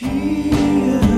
Here.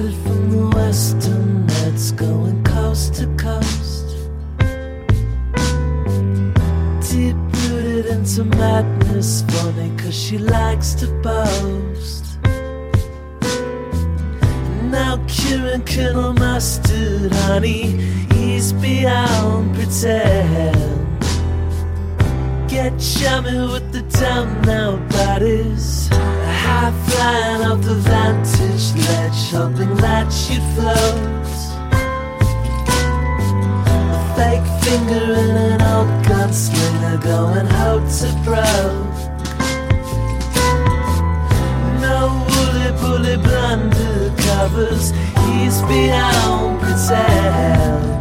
from the western that's going coast to coast. Deep rooted into madness, funny cause she likes to boast. Now Kieran Colonel Mustard, honey, he's beyond pretend get chummy with the town now bodies. High flying off the vantage ledge, hoping that you'd float. A fake finger in an old gunslinger going hope to bro. No woolly bully blunder covers, he's beyond pretend.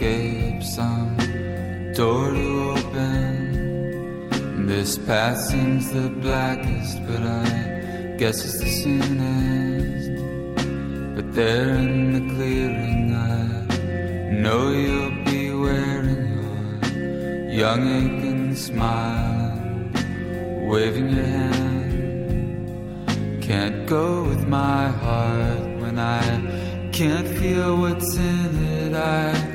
Escape, some door to open. This path seems the blackest, but I guess it's the soonest. But there in the clearing, I know you'll be wearing your young aching smile, waving your hand. Can't go with my heart when I can't feel what's in it. I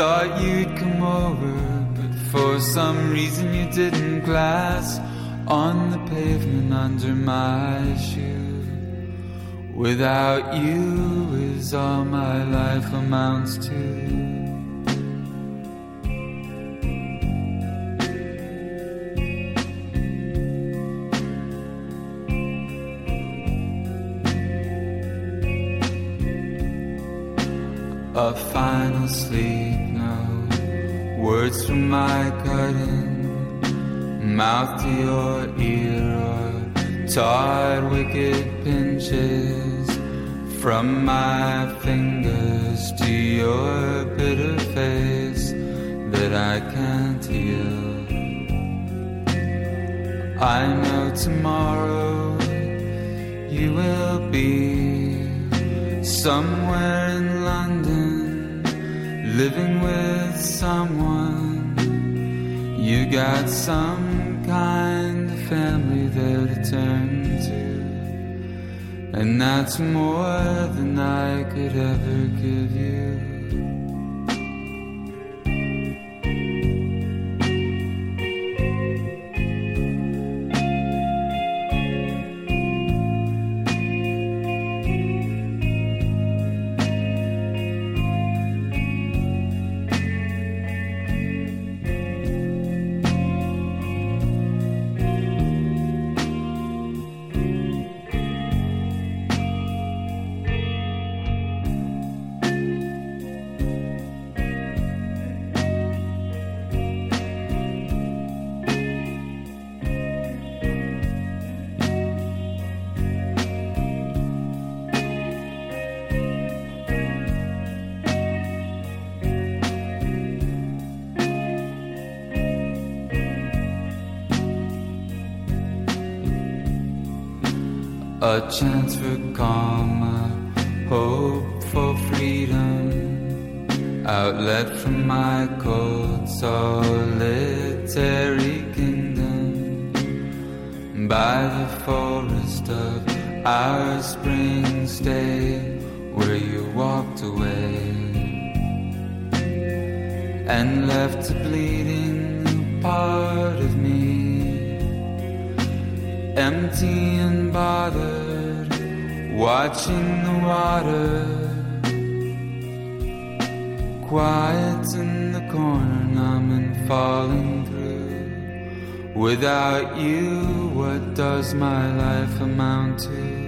thought you'd come over, but for some reason you didn't. Glass on the pavement under my shoe. Without you is all my life amounts to. a final sleep. Words from my curtain, mouth to your ear, or tired wicked pinches from my fingers to your bitter face that I can't heal. I know tomorrow you will be somewhere in London living with someone. You got some kind of family there to turn to, and that's more than I could ever give you. A chance for calm, a hope for freedom, outlet from my cold solitary kingdom. By the forest of our spring stay, where you walked away and left a bleeding part of me empty and bothered, watching the water. Quiet in the corner, numb and falling through. Without you, what does my life amount to?